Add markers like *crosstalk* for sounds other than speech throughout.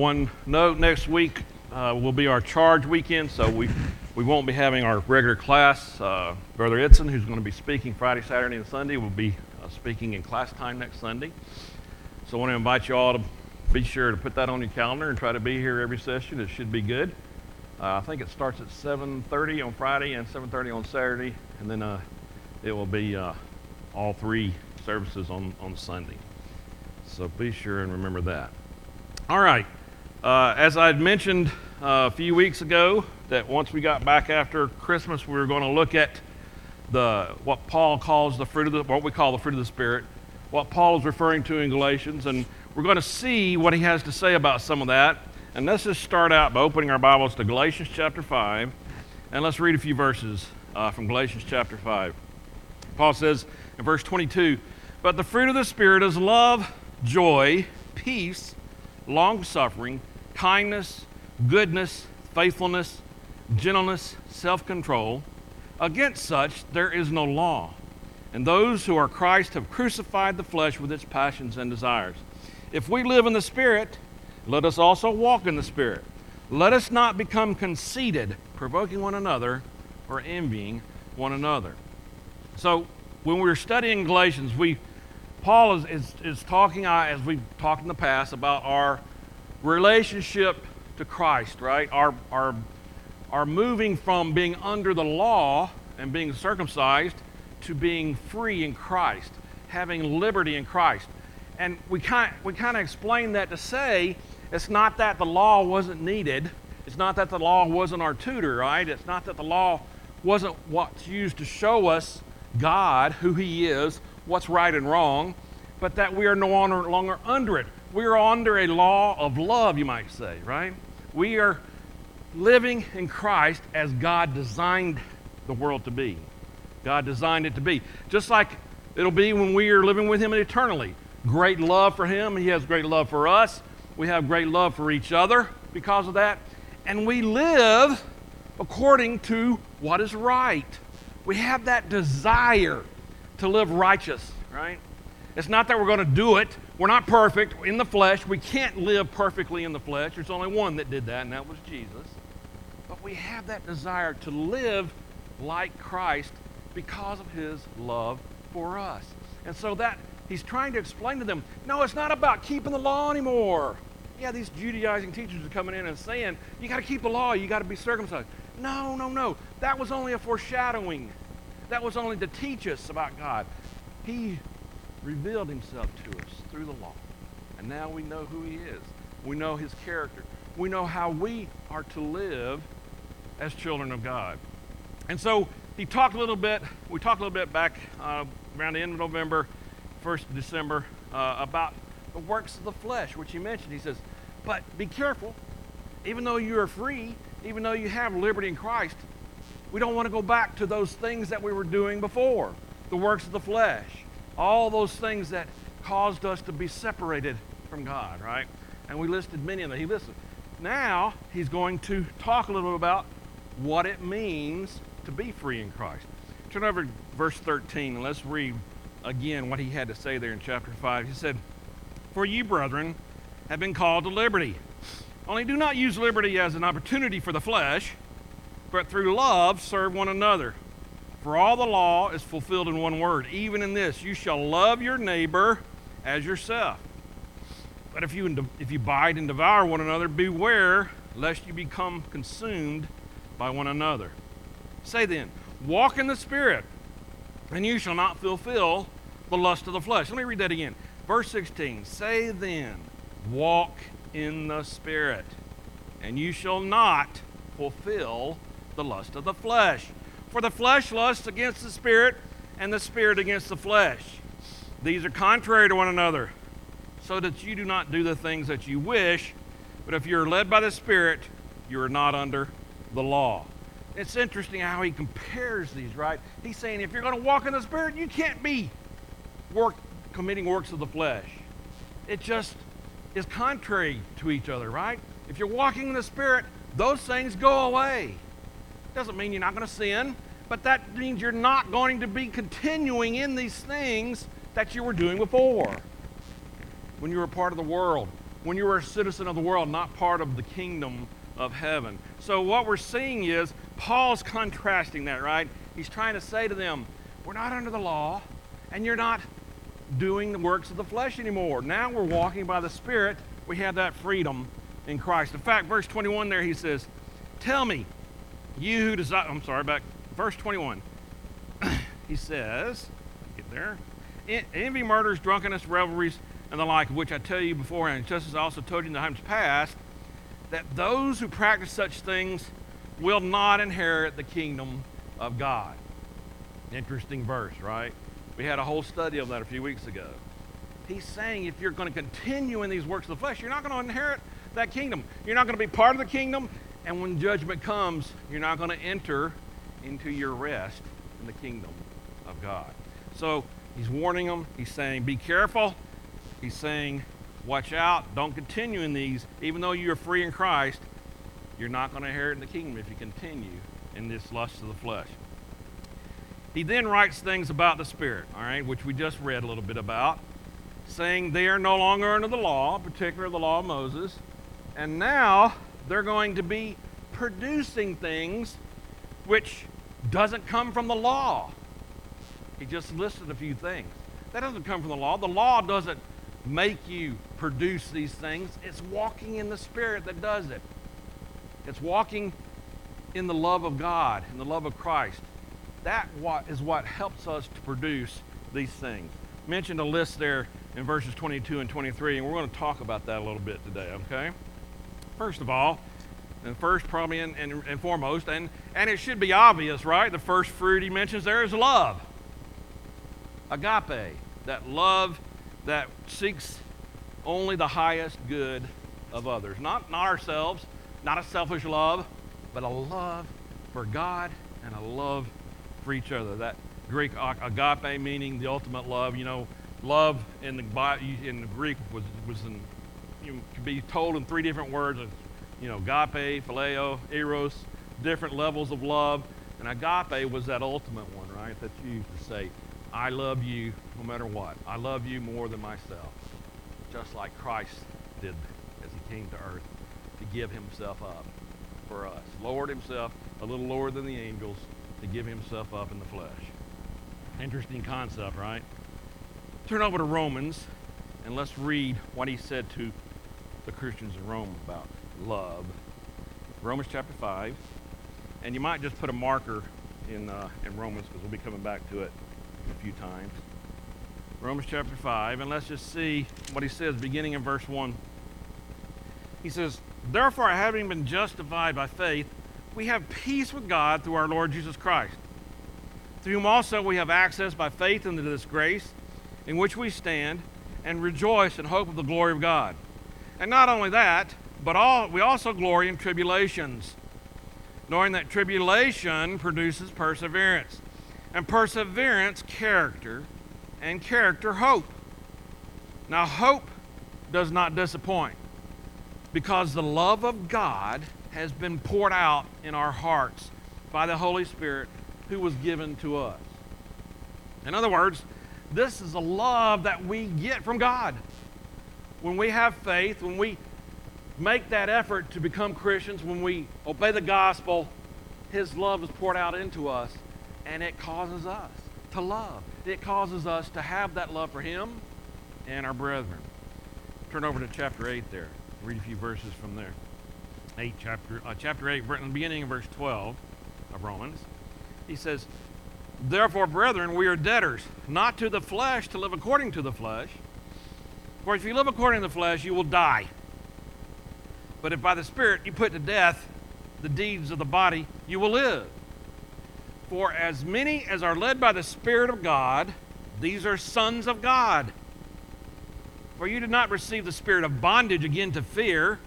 one note next week uh, will be our charge weekend, so we, we won't be having our regular class. Uh, Brother Itson, who's going to be speaking Friday, Saturday, and Sunday, will be uh, speaking in class time next Sunday. So I want to invite you all to be sure to put that on your calendar and try to be here every session. It should be good. Uh, I think it starts at 7:30 on Friday and 7:30 on Saturday, and then uh, it will be uh, all three services on, on Sunday. So be sure and remember that. All right. Uh, as I had mentioned uh, a few weeks ago, that once we got back after Christmas, we were going to look at the what Paul calls the fruit of the what we call the fruit of the Spirit, what Paul is referring to in Galatians, and we're going to see what he has to say about some of that. And let's just start out by opening our Bibles to Galatians chapter 5, and let's read a few verses uh, from Galatians chapter 5. Paul says in verse 22 But the fruit of the Spirit is love joy, peace, long suffering, kindness, goodness, faithfulness, gentleness, self control. Against such there is no law. And those who are Christ have crucified the flesh with its passions and desires. If we live in the Spirit, let us also walk in the Spirit. Let us not become conceited, provoking one another or envying one another. So, when we were studying Galatians, we Paul is, is, is talking, uh, as we've talked in the past, about our relationship to Christ, right? Our, our, our moving from being under the law and being circumcised to being free in Christ, having liberty in Christ. And we kind, we kind of explain that to say it's not that the law wasn't needed, it's not that the law wasn't our tutor, right? It's not that the law wasn't what's used to show us God, who He is, what's right and wrong, but that we are no longer under it. We are under a law of love, you might say, right? We are living in Christ as God designed the world to be. God designed it to be. Just like it'll be when we are living with Him eternally. Great love for Him. He has great love for us. We have great love for each other because of that. And we live according to what is right. We have that desire to live righteous, right? It's not that we're going to do it. We're not perfect in the flesh. We can't live perfectly in the flesh. There's only one that did that, and that was Jesus. But we have that desire to live like Christ because of his love for us. And so that he's trying to explain to them, no, it's not about keeping the law anymore. Yeah, these Judaizing teachers are coming in and saying, you got to keep the law, you got to be circumcised. No, no, no. That was only a foreshadowing that was only to teach us about God. He revealed himself to us through the law. And now we know who he is. We know his character. We know how we are to live as children of God. And so he talked a little bit, we talked a little bit back uh, around the end of November, 1st of December, uh, about the works of the flesh, which he mentioned. He says, but be careful, even though you are free, even though you have liberty in Christ, we don't want to go back to those things that we were doing before the works of the flesh, all those things that caused us to be separated from God, right? And we listed many of them. He listed. Now he's going to talk a little bit about what it means to be free in Christ. Turn over to verse 13 and let's read again what he had to say there in chapter 5. He said, For you, brethren, have been called to liberty. Only do not use liberty as an opportunity for the flesh but through love serve one another. For all the law is fulfilled in one word, even in this you shall love your neighbor as yourself. But if you, if you bite and devour one another, beware lest you become consumed by one another. Say then, walk in the Spirit, and you shall not fulfill the lust of the flesh. Let me read that again. Verse 16 Say then, walk in the Spirit, and you shall not fulfill the lust of the flesh. For the flesh lusts against the spirit, and the spirit against the flesh. These are contrary to one another, so that you do not do the things that you wish. But if you're led by the Spirit, you are not under the law. It's interesting how he compares these, right? He's saying if you're going to walk in the Spirit, you can't be work, committing works of the flesh. It just is contrary to each other, right? If you're walking in the Spirit, those things go away. Doesn't mean you're not going to sin, but that means you're not going to be continuing in these things that you were doing before when you were part of the world. when you were a citizen of the world, not part of the kingdom of heaven. So, what we're seeing is Paul's contrasting that, right? He's trying to say to them, We're not under the law, and you're not doing the works of the flesh anymore. Now we're walking by the Spirit. We have that freedom in Christ. In fact, verse 21 there, he says, Tell me, you who desire, I'm sorry, back, verse 21. *clears throat* he says, get there, envy, murders, drunkenness, revelries, and the like, of which I tell you beforehand, just as I also told you in the times past, that those who practice such things will not inherit the kingdom of God. Interesting verse, right? We had a whole study of that a few weeks ago. He's saying if you're going to continue in these works of the flesh, you're not going to inherit that kingdom. You're not going to be part of the kingdom, and when judgment comes, you're not going to enter into your rest in the kingdom of God. So he's warning them. He's saying, be careful. He's saying, watch out. Don't continue in these. Even though you're free in Christ, you're not going to inherit the kingdom if you continue in this lust of the flesh. He then writes things about the Spirit, all right, which we just read a little bit about, saying they are no longer under the law, particularly the law of Moses, and now they're going to be producing things which doesn't come from the law. He just listed a few things. That doesn't come from the law. The law doesn't make you produce these things. It's walking in the Spirit that does it. It's walking in the love of God, in the love of Christ. That what is what helps us to produce these things. Mentioned a list there in verses 22 and 23, and we're going to talk about that a little bit today, okay? First of all, and first, probably and, and, and foremost, and, and it should be obvious, right? The first fruit he mentions there is love. Agape, that love that seeks only the highest good of others. Not, not ourselves, not a selfish love, but a love for God and a love for each other. That Greek agape meaning the ultimate love. You know, love in the in the Greek was was in, you could be told in three different words. You know, agape, phileo, eros, different levels of love. And agape was that ultimate one, right? That you used to say, I love you no matter what. I love you more than myself. Just like Christ did as he came to earth to give himself up for us. Lowered himself a little lower than the angels to give himself up in the flesh. Interesting concept, right? Turn over to Romans and let's read what he said to the Christians in Rome about love. Romans chapter 5. And you might just put a marker in, uh, in Romans because we'll be coming back to it a few times. Romans chapter 5. And let's just see what he says beginning in verse 1. He says, Therefore, having been justified by faith, we have peace with God through our Lord Jesus Christ, through whom also we have access by faith into this grace in which we stand and rejoice in hope of the glory of God. And not only that, but all, we also glory in tribulations, knowing that tribulation produces perseverance, and perseverance, character, and character, hope. Now, hope does not disappoint because the love of God has been poured out in our hearts by the Holy Spirit who was given to us. In other words, this is a love that we get from God. When we have faith, when we make that effort to become Christians, when we obey the gospel, His love is poured out into us, and it causes us to love. It causes us to have that love for Him and our brethren. Turn over to chapter 8 there. Read a few verses from there. 8 chapter uh, chapter 8 beginning of verse 12 of Romans. He says, "Therefore, brethren, we are debtors, not to the flesh to live according to the flesh. For if you live according to the flesh, you will die. But if by the Spirit you put to death the deeds of the body, you will live. For as many as are led by the Spirit of God, these are sons of God. For you did not receive the spirit of bondage again to fear,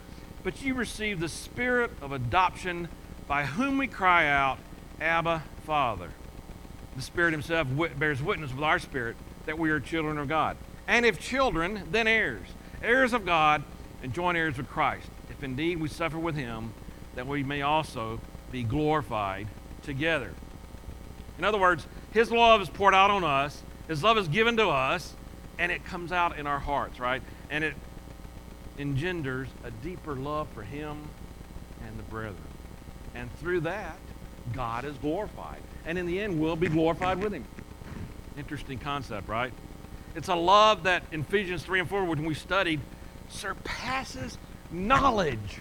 but you received the spirit of adoption by whom we cry out, Abba, Father. The Spirit Himself bears witness with our spirit that we are children of God. And if children, then heirs, heirs of God, and joint heirs with Christ if indeed we suffer with him, that we may also be glorified together. In other words, his love is poured out on us, his love is given to us, and it comes out in our hearts, right? And it engenders a deeper love for him and the brethren. And through that, God is glorified. And in the end, we'll be glorified with him. Interesting concept, right? It's a love that in Ephesians 3 and 4, when we studied, surpasses knowledge.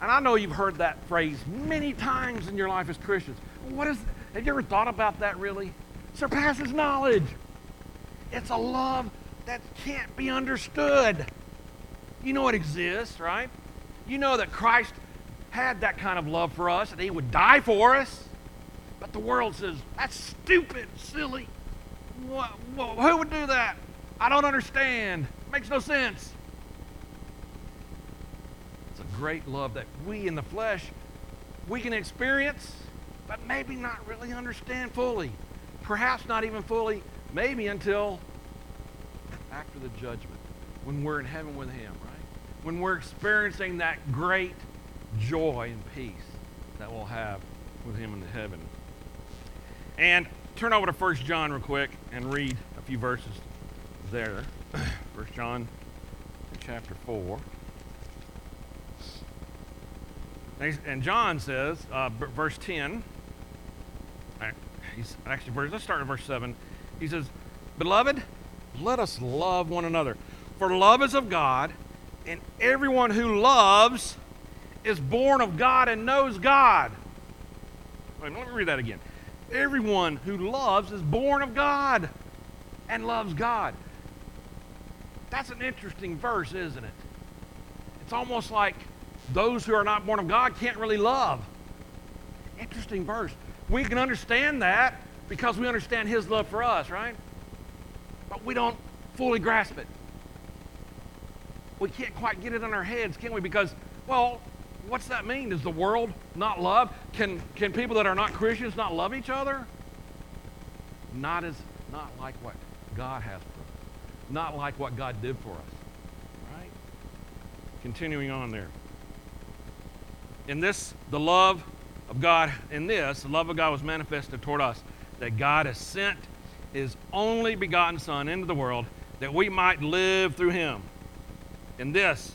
And I know you've heard that phrase many times in your life as Christians. What is, have you ever thought about that really? Surpasses knowledge. It's a love that can't be understood. You know it exists, right? You know that Christ had that kind of love for us, that he would die for us. But the world says, that's stupid, silly. What, who would do that? I don't understand. Makes no sense. It's a great love that we in the flesh, we can experience, but maybe not really understand fully. Perhaps not even fully, maybe until after the judgment, when we're in heaven with him, right? When we're experiencing that great joy and peace that we'll have with him in heaven. And turn over to 1 John real quick and read a few verses there. *clears throat* 1 John chapter 4. And John says, uh, verse 10, he's actually, verse, let's start at verse 7. He says, Beloved, let us love one another. For love is of God, and everyone who loves is born of God and knows God. Wait, let me read that again. Everyone who loves is born of God and loves God. That's an interesting verse, isn't it? It's almost like those who are not born of God can't really love. Interesting verse. We can understand that because we understand His love for us, right? But we don't fully grasp it. We can't quite get it in our heads, can we? Because, well, what's that mean? Does the world not love? Can, can people that are not Christians not love each other? Not as not like what God has for us. Not like what God did for us. Right? Continuing on there. In this, the love of God, in this, the love of God was manifested toward us, that God has sent his only begotten Son into the world that we might live through him. And this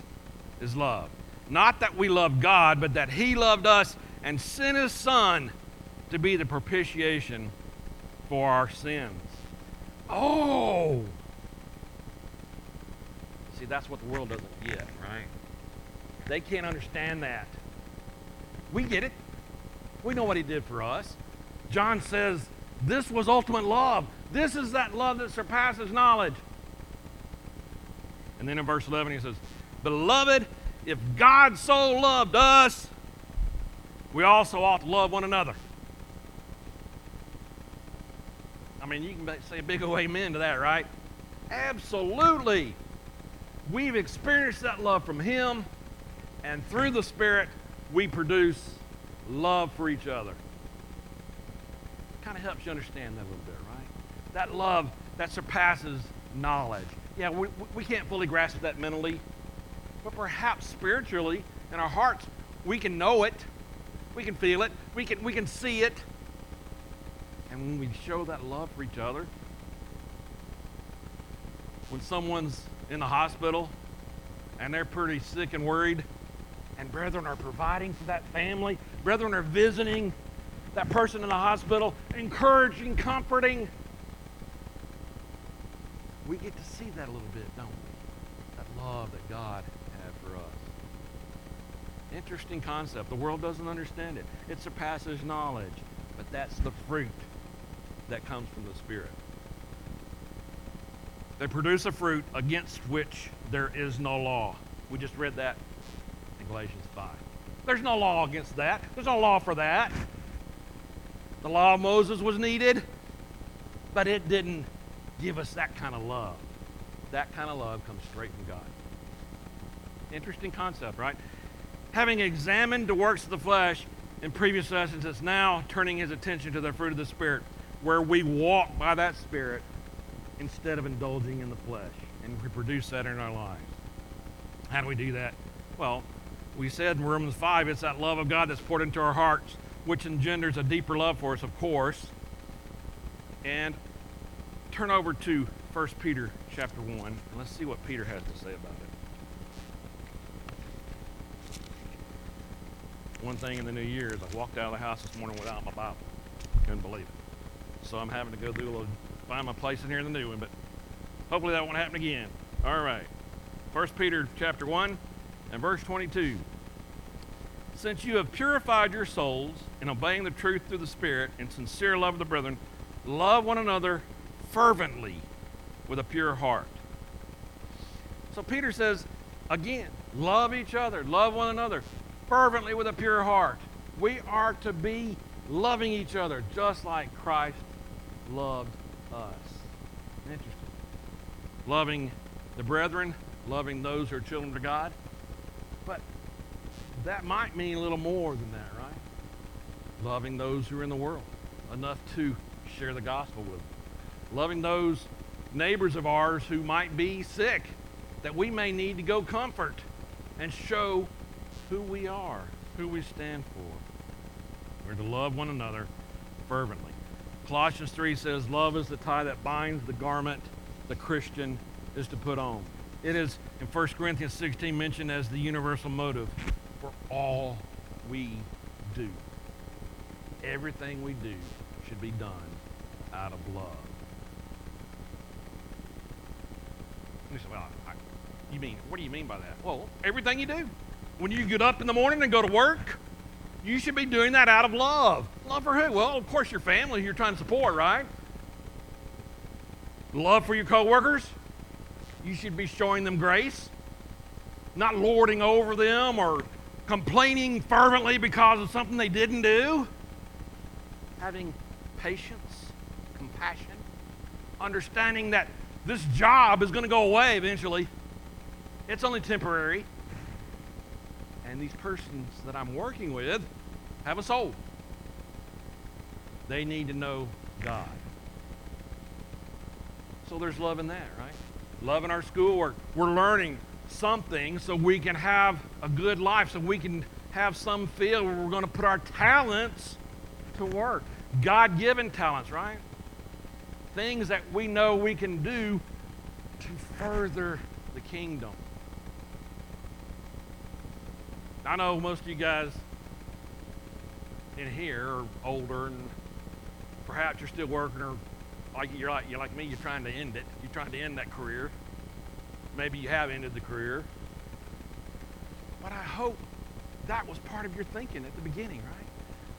is love. Not that we love God, but that He loved us and sent His Son to be the propitiation for our sins. Oh! See, that's what the world doesn't get, right? They can't understand that. We get it. We know what He did for us. John says, This was ultimate love. This is that love that surpasses knowledge. And then in verse 11, he says, Beloved, if God so loved us, we also ought to love one another. I mean, you can say a big old amen to that, right? Absolutely. We've experienced that love from Him, and through the Spirit, we produce love for each other. Kind of helps you understand that a little bit, right? That love that surpasses knowledge. Yeah, we, we can't fully grasp that mentally but perhaps spiritually in our hearts, we can know it, we can feel it, we can, we can see it. And when we show that love for each other, when someone's in the hospital and they're pretty sick and worried, and brethren are providing for that family, brethren are visiting that person in the hospital, encouraging, comforting. We get to see that a little bit, don't we? That love that God Interesting concept. The world doesn't understand it. It surpasses knowledge. But that's the fruit that comes from the Spirit. They produce a fruit against which there is no law. We just read that in Galatians 5. There's no law against that. There's no law for that. The law of Moses was needed, but it didn't give us that kind of love. That kind of love comes straight from God. Interesting concept, right? Having examined the works of the flesh in previous lessons, is now turning his attention to the fruit of the Spirit, where we walk by that Spirit instead of indulging in the flesh. And we produce that in our lives. How do we do that? Well, we said in Romans 5, it's that love of God that's poured into our hearts, which engenders a deeper love for us, of course. And turn over to 1 Peter chapter 1, and let's see what Peter has to say about it. One thing in the new year is I walked out of the house this morning without my Bible. Couldn't believe it. So I'm having to go through a little, find my place in here in the new one, but hopefully that won't happen again. All right. 1 Peter chapter 1 and verse 22. Since you have purified your souls in obeying the truth through the Spirit in sincere love of the brethren, love one another fervently with a pure heart. So Peter says, again, love each other, love one another fervently with a pure heart. We are to be loving each other just like Christ loved us. Interesting. Loving the brethren, loving those who are children of God. But that might mean a little more than that, right? Loving those who are in the world, enough to share the gospel with them. Loving those neighbors of ours who might be sick, that we may need to go comfort and show who we are, who we stand for. We're to love one another fervently. Colossians 3 says, Love is the tie that binds the garment the Christian is to put on. It is in 1 Corinthians 16 mentioned as the universal motive for all we do. Everything we do should be done out of love. You say, well, I, you mean, what do you mean by that? Well, everything you do. When you get up in the morning and go to work, you should be doing that out of love. Love for who? Well, of course, your family you're trying to support, right? Love for your coworkers. You should be showing them grace, not lording over them or complaining fervently because of something they didn't do. Having patience, compassion, understanding that this job is going to go away eventually. It's only temporary. And these persons that I'm working with have a soul. They need to know God. So there's love in that, right? Love in our schoolwork. We're learning something so we can have a good life, so we can have some field where we're going to put our talents to work. God given talents, right? Things that we know we can do to further the kingdom. I know most of you guys in here are older and perhaps you're still working or like you're like you're like me, you're trying to end it. You're trying to end that career. Maybe you have ended the career. But I hope that was part of your thinking at the beginning, right?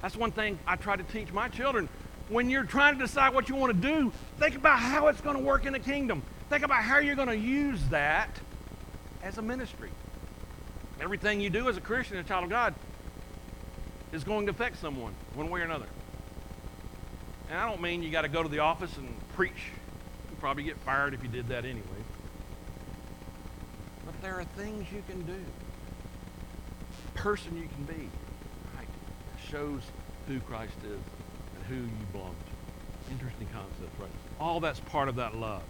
That's one thing I try to teach my children. When you're trying to decide what you want to do, think about how it's going to work in the kingdom. Think about how you're going to use that as a ministry. Everything you do as a Christian, a child of God, is going to affect someone one way or another. And I don't mean you got to go to the office and preach. You'd probably get fired if you did that anyway. But there are things you can do. Person you can be. Right? Shows who Christ is and who you belong to. Interesting concept, right? All that's part of that love.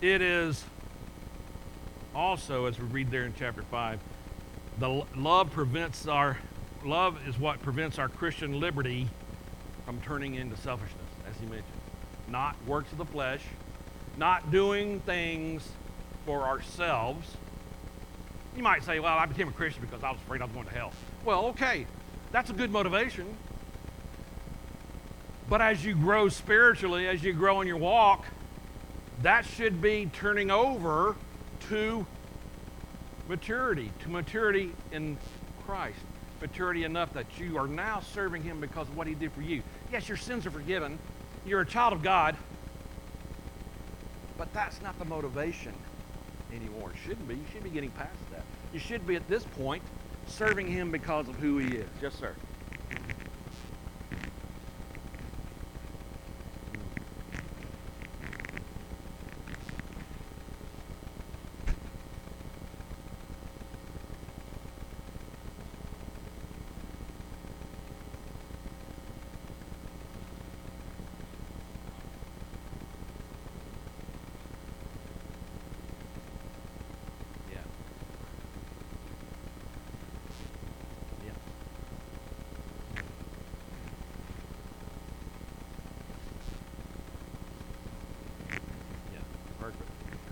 It is also, as we read there in chapter 5, the love prevents our love is what prevents our Christian liberty from turning into selfishness, as he mentioned. Not works of the flesh, not doing things for ourselves. You might say, well, I became a Christian because I was afraid I was going to hell. Well, okay, that's a good motivation. But as you grow spiritually, as you grow in your walk, that should be turning over to maturity, to maturity in Christ maturity enough that you are now serving Him because of what He did for you. Yes, your sins are forgiven. You're a child of God. But that's not the motivation anymore. It shouldn't be. You should be getting past that. You should be at this point serving Him because of who He is. Yes, sir.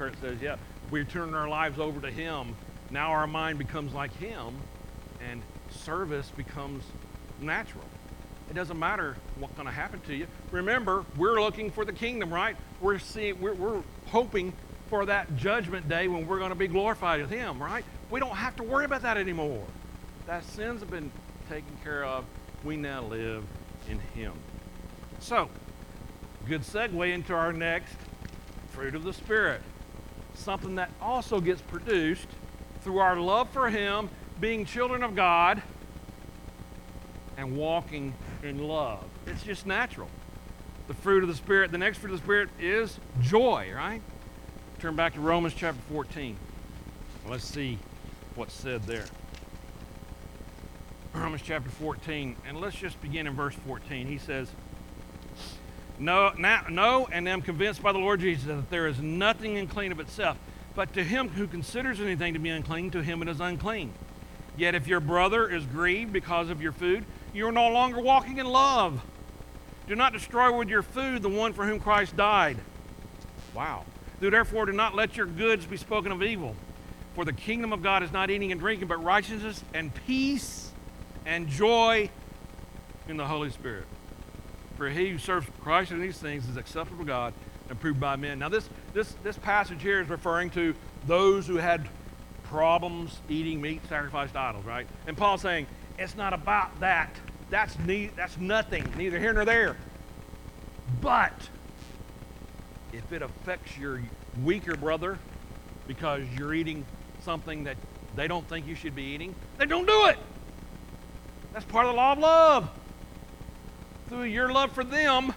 Kurt says, yeah, we're turning our lives over to Him. Now our mind becomes like Him. and service becomes natural. It doesn't matter what's going to happen to you. Remember, we're looking for the kingdom, right? We're seeing, we're, we're hoping for that judgment day when we're going to be glorified with Him, right? We don't have to worry about that anymore. That sins have been taken care of. We now live in Him. So, good segue into our next fruit of the Spirit. Something that also gets produced through our love for Him, being children of God, and walking in love. It's just natural. The fruit of the Spirit, the next fruit of the Spirit is joy, right? Turn back to Romans chapter 14. Let's see what's said there. Romans chapter 14, and let's just begin in verse 14. He says, no, now, no, and am convinced by the Lord Jesus that there is nothing unclean of itself. But to him who considers anything to be unclean, to him it is unclean. Yet if your brother is grieved because of your food, you are no longer walking in love. Do not destroy with your food the one for whom Christ died. Wow. Do therefore do not let your goods be spoken of evil. For the kingdom of God is not eating and drinking, but righteousness and peace and joy in the Holy Spirit. For he who serves Christ in these things is acceptable to God and approved by men. Now, this, this, this passage here is referring to those who had problems eating meat sacrificed idols, right? And Paul's saying, it's not about that. That's, ne- that's nothing, neither here nor there. But if it affects your weaker brother because you're eating something that they don't think you should be eating, then don't do it. That's part of the law of love. Through your love for them,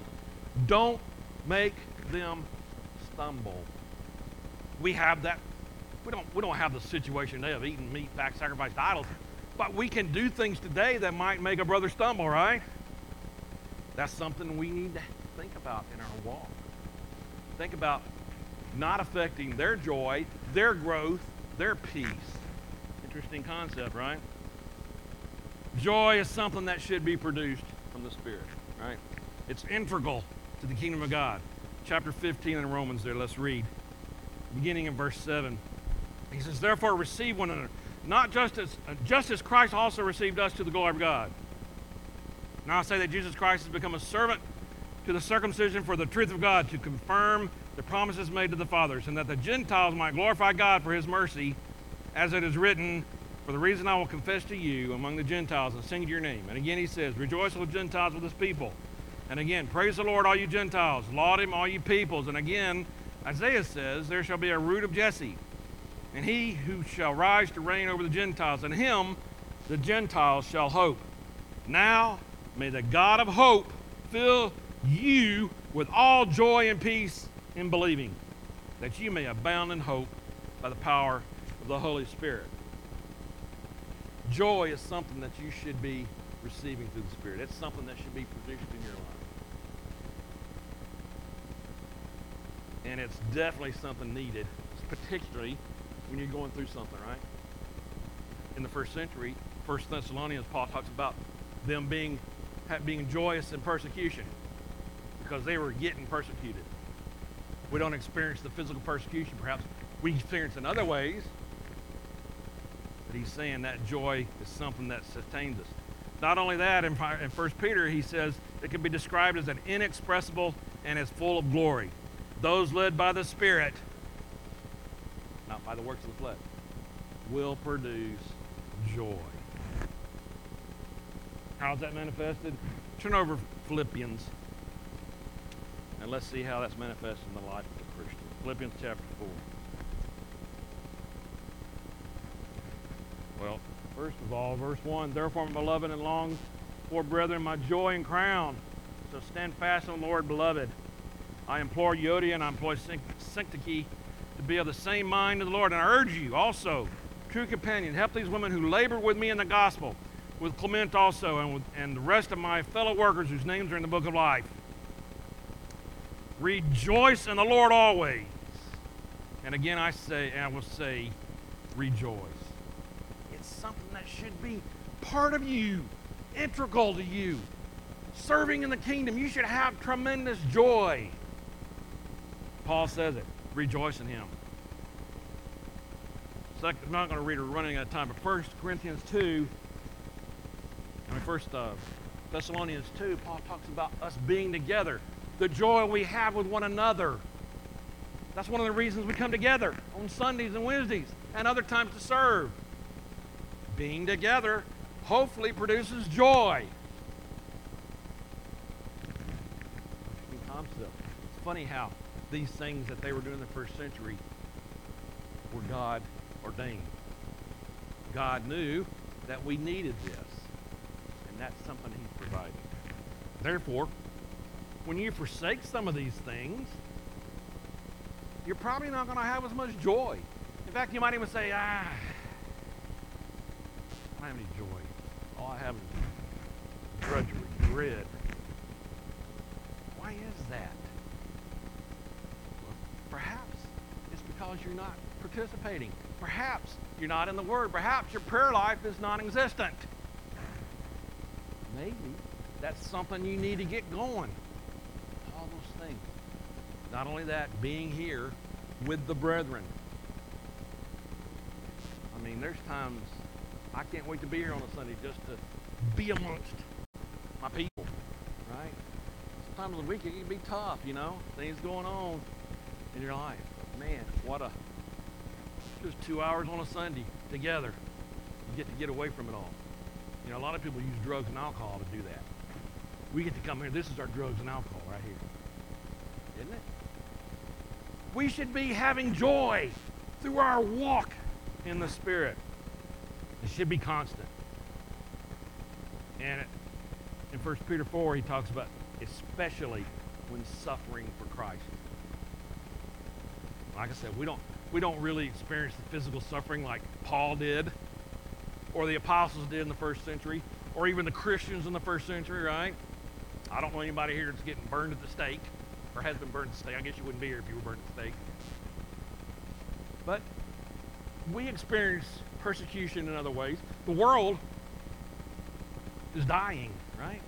don't make them stumble. We have that. We don't, we don't have the situation today of eating meat back sacrificed idols, but we can do things today that might make a brother stumble, right? That's something we need to think about in our walk. Think about not affecting their joy, their growth, their peace. Interesting concept, right? Joy is something that should be produced from the Spirit, right? It's integral to the kingdom of God. Chapter 15 in Romans there, let's read. Beginning in verse 7. He says, Therefore receive one another, not just as, uh, just as Christ also received us to the glory of God. Now I say that Jesus Christ has become a servant to the circumcision for the truth of God, to confirm the promises made to the fathers, and that the Gentiles might glorify God for his mercy, as it is written, For the reason I will confess to you among the Gentiles and sing your name. And again he says, Rejoice, O Gentiles, with his people. And again, praise the Lord, all you Gentiles. Laud him, all you peoples. And again, Isaiah says, There shall be a root of Jesse, and he who shall rise to reign over the Gentiles, and him the Gentiles shall hope. Now may the God of hope fill you with all joy and peace in believing, that you may abound in hope by the power of the Holy Spirit. Joy is something that you should be receiving through the Spirit. It's something that should be produced in your life. And it's definitely something needed, particularly when you're going through something, right? In the first century, First Thessalonians, Paul talks about them being being joyous in persecution because they were getting persecuted. We don't experience the physical persecution, perhaps we experience in other ways. But he's saying that joy is something that sustains us. Not only that, in, in 1 Peter, he says it can be described as an inexpressible and is full of glory. Those led by the Spirit, not by the works of the flesh, will produce joy. How is that manifested? Turn over Philippians and let's see how that's manifested in the life of the Christian. Philippians chapter 4. Well, first of all, verse 1 Therefore, my beloved and longed for brethren, my joy and crown. So stand fast on the Lord, beloved. I implore Euodia and I implore Syntyche to be of the same mind of the Lord. And I urge you also, true companion, help these women who labor with me in the gospel, with Clement also, and, with, and the rest of my fellow workers whose names are in the book of life. Rejoice in the Lord always. And again, I say, and I will say, rejoice. That should be part of you, integral to you. Serving in the kingdom, you should have tremendous joy. Paul says it. Rejoice in him. Second, I'm not going to read it running out of time, but 1 Corinthians 2, I mean, First uh, Thessalonians 2, Paul talks about us being together, the joy we have with one another. That's one of the reasons we come together on Sundays and Wednesdays and other times to serve. Being together hopefully produces joy. Concept. It's funny how these things that they were doing in the first century were God ordained. God knew that we needed this, and that's something He's providing. Therefore, when you forsake some of these things, you're probably not going to have as much joy. In fact, you might even say, ah, I have any joy. All I have is drudgery, dread. Why is that? Well, perhaps it's because you're not participating. Perhaps you're not in the Word. Perhaps your prayer life is non existent. Maybe that's something you need to get going. All those things. Not only that, being here with the brethren. I mean, there's times I can't wait to be here on a Sunday just to be amongst my people, right? Sometimes of the week it can be tough, you know, things going on in your life. Man, what a just two hours on a Sunday together. You get to get away from it all. You know, a lot of people use drugs and alcohol to do that. We get to come here. This is our drugs and alcohol right here. Isn't it? We should be having joy through our walk in the Spirit. It should be constant. And in 1 Peter 4, he talks about especially when suffering for Christ. Like I said, we don't, we don't really experience the physical suffering like Paul did, or the apostles did in the first century, or even the Christians in the first century, right? I don't know anybody here that's getting burned at the stake, or has been burned at the stake. I guess you wouldn't be here if you were burned at the stake. But we experience persecution in other ways. The world is dying, right?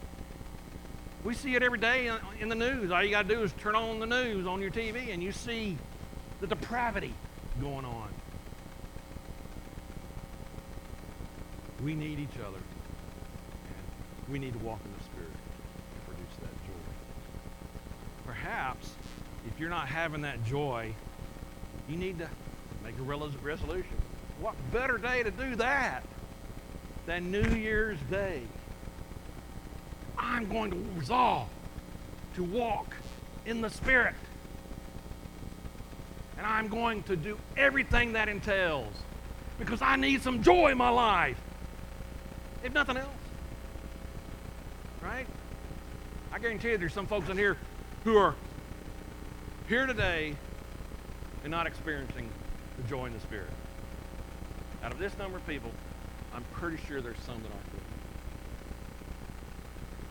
We see it every day in the news. All you got to do is turn on the news on your TV and you see the depravity going on. We need each other. And we need to walk in the Spirit to produce that joy. Perhaps if you're not having that joy, you need to make a resolution. What better day to do that than New Year's Day? I'm going to resolve to walk in the Spirit. And I'm going to do everything that entails because I need some joy in my life. If nothing else. Right? I guarantee you there's some folks in here who are here today and not experiencing the joy in the Spirit. Out of this number of people, I'm pretty sure there's some that aren't doing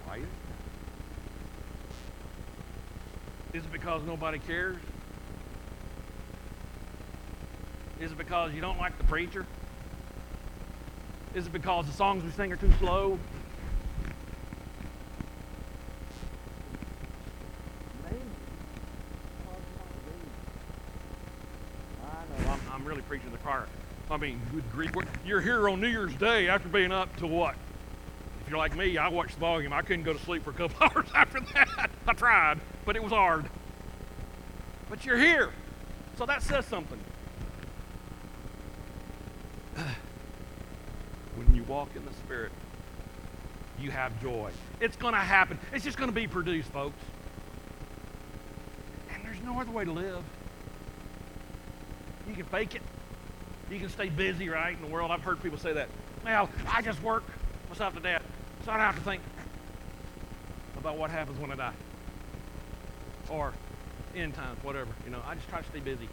Why is it? Is it because nobody cares? Is it because you don't like the preacher? Is it because the songs we sing are too slow? I know, I'm, I'm really preaching the choir. I mean, good grief. You're here on New Year's Day after being up to what? If you're like me, I watched the volume. I couldn't go to sleep for a couple *laughs* hours after that. I tried, but it was hard. But you're here. So that says something. *sighs* When you walk in the Spirit, you have joy. It's going to happen. It's just going to be produced, folks. And there's no other way to live. You can fake it. You can stay busy, right, in the world. I've heard people say that. Well, I just work myself to death, so I don't have to think about what happens when I die. Or end times, whatever. You know, I just try to stay busy.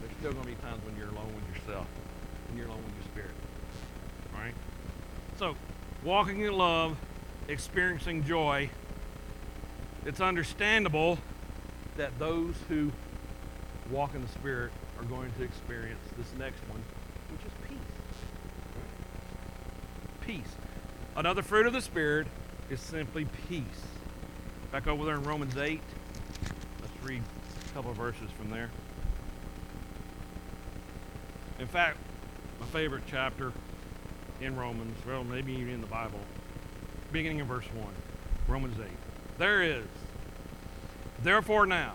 There's still going to be times when you're alone with yourself, and you're alone with your spirit. All right? So, walking in love, experiencing joy, it's understandable that those who walk in the Spirit are going to experience this next one, which is peace. Peace. Another fruit of the Spirit is simply peace. Back over there in Romans 8, let's read a couple verses from there. In fact, my favorite chapter in Romans, well, maybe even in the Bible, beginning in verse 1, Romans 8. There is, therefore now,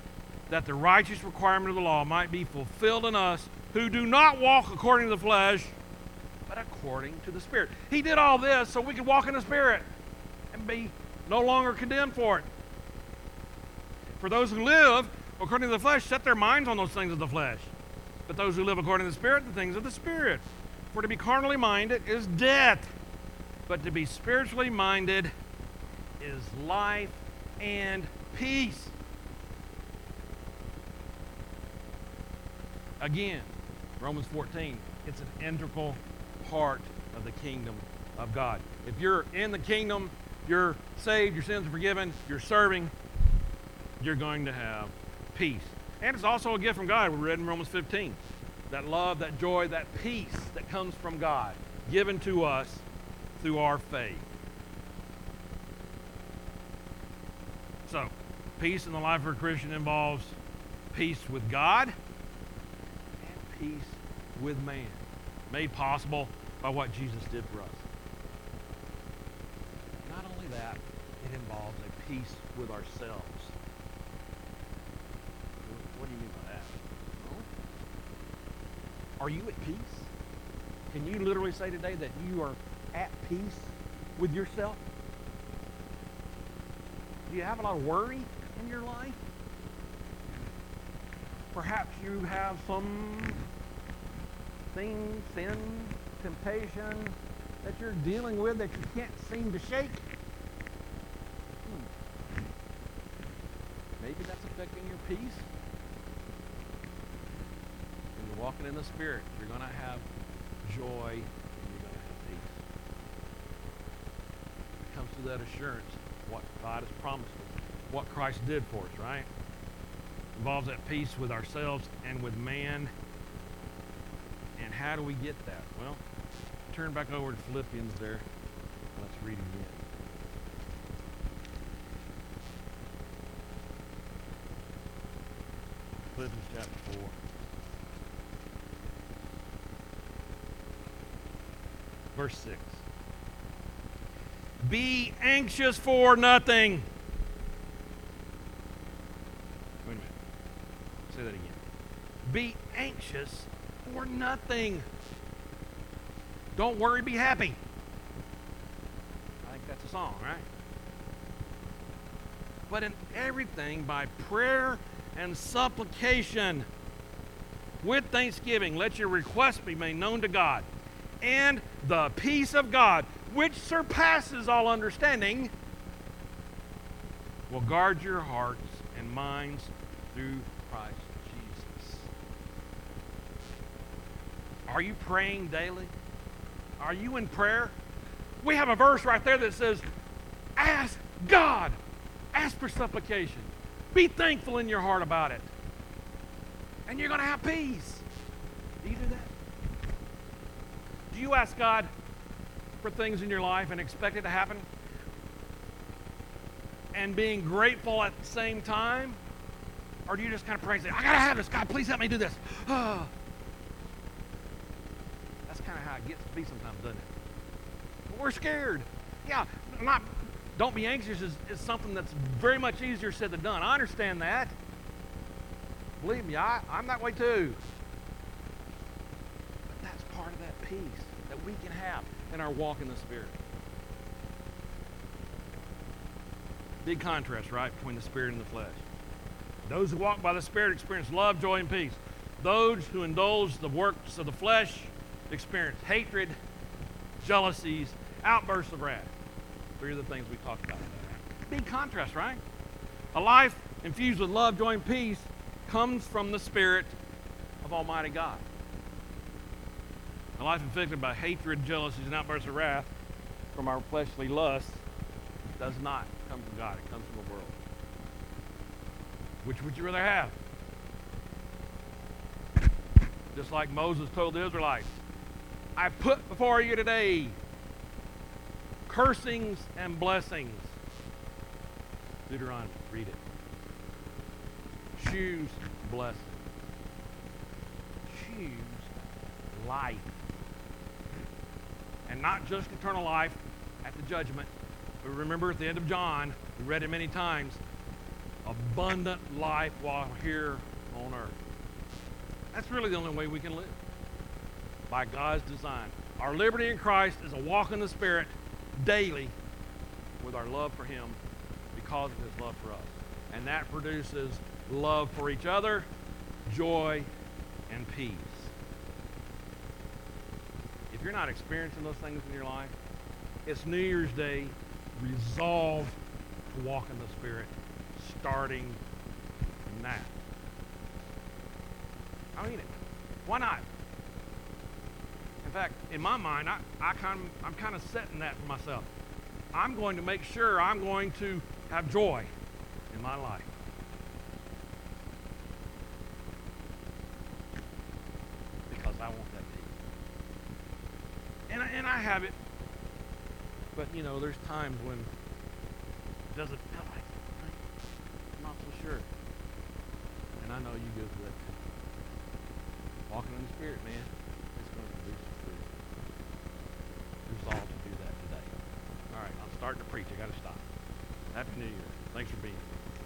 that the righteous requirement of the law might be fulfilled in us who do not walk according to the flesh, but according to the Spirit. He did all this so we could walk in the Spirit and be no longer condemned for it. For those who live according to the flesh set their minds on those things of the flesh. But those who live according to the Spirit, the things of the Spirit. For to be carnally minded is death, but to be spiritually minded is life and peace. Again, Romans 14, it's an integral part of the kingdom of God. If you're in the kingdom, you're saved, your sins are forgiven, you're serving, you're going to have peace. And it's also a gift from God. We read in Romans 15 that love, that joy, that peace that comes from God, given to us through our faith. So, peace in the life of a Christian involves peace with God peace with man, made possible by what Jesus did for us. Not only that, it involves a peace with ourselves. What do you mean by that? Are you at peace? Can you literally say today that you are at peace with yourself? Do you have a lot of worry in your life? Perhaps you have some thing, sin, temptation that you're dealing with that you can't seem to shake. Hmm. Maybe that's affecting your peace. When you're walking in the Spirit, you're going to have joy and you're going to have peace. It comes to that assurance what God has promised us, what Christ did for us, right? Involves that peace with ourselves and with man. How do we get that? Well, turn back over to Philippians there. Let's read again. Philippians chapter 4. Verse 6. Be anxious for nothing. Wait a minute. Say that again. Be anxious for nothing. Don't worry, be happy. I think that's a song, right? But in everything, by prayer and supplication, with thanksgiving, let your requests be made known to God. And the peace of God, which surpasses all understanding, will guard your hearts and minds through Christ Jesus. Are you praying daily? Are you in prayer? We have a verse right there that says, Ask God. Ask for supplication. Be thankful in your heart about it. And you're going to have peace. Do you do that? Do you ask God for things in your life and expect it to happen? And being grateful at the same time? Or do you just kind of pray and say, I got to have this. God, please help me do this. *sighs* Ah. That's kind of how it gets to be sometimes, doesn't it? But we're scared. Yeah, not don't be anxious is, is something that's very much easier said than done. I understand that. Believe me, I, I'm that way too. But that's part of that peace that we can have in our walk in the Spirit. Big contrast, right, between the Spirit and the flesh. Those who walk by the Spirit experience love, joy, and peace. Those who indulge the works of the flesh experience hatred, jealousies, outbursts of wrath. Three of the things we talked about. Big contrast, right? A life infused with love, joy, and peace comes from the Spirit of Almighty God. A life infected by hatred, jealousies, and outbursts of wrath from our fleshly lusts does not come from God, it comes from the world. Which would you rather have? Just like Moses told the Israelites, I put before you today cursings and blessings. Deuteronomy, read it. Choose blessing. Choose life. And not just eternal life at the judgment, but remember at the end of John, we read it many times, abundant life while here on earth. That's really the only way we can live. By God's design. Our liberty in Christ is a walk in the Spirit daily with our love for Him because of His love for us. And that produces love for each other, joy, and peace. If you're not experiencing those things in your life, it's New Year's Day. Resolve to walk in the Spirit starting now. I mean it. Why not? In fact, in my mind, I, I kind of, I'm kind of setting that for myself. I'm going to make sure I'm going to have joy in my life. Because I want that peace. And I, and I have it. But, you know, there's times when it doesn't feel like it. I'm not so sure. And I know you go through that too. Walking in the Spirit, man, it's going to produce some fruit. Resolve to do that today. All right, I'm to preach. I got to stop. Happy New Year. Thanks for being here.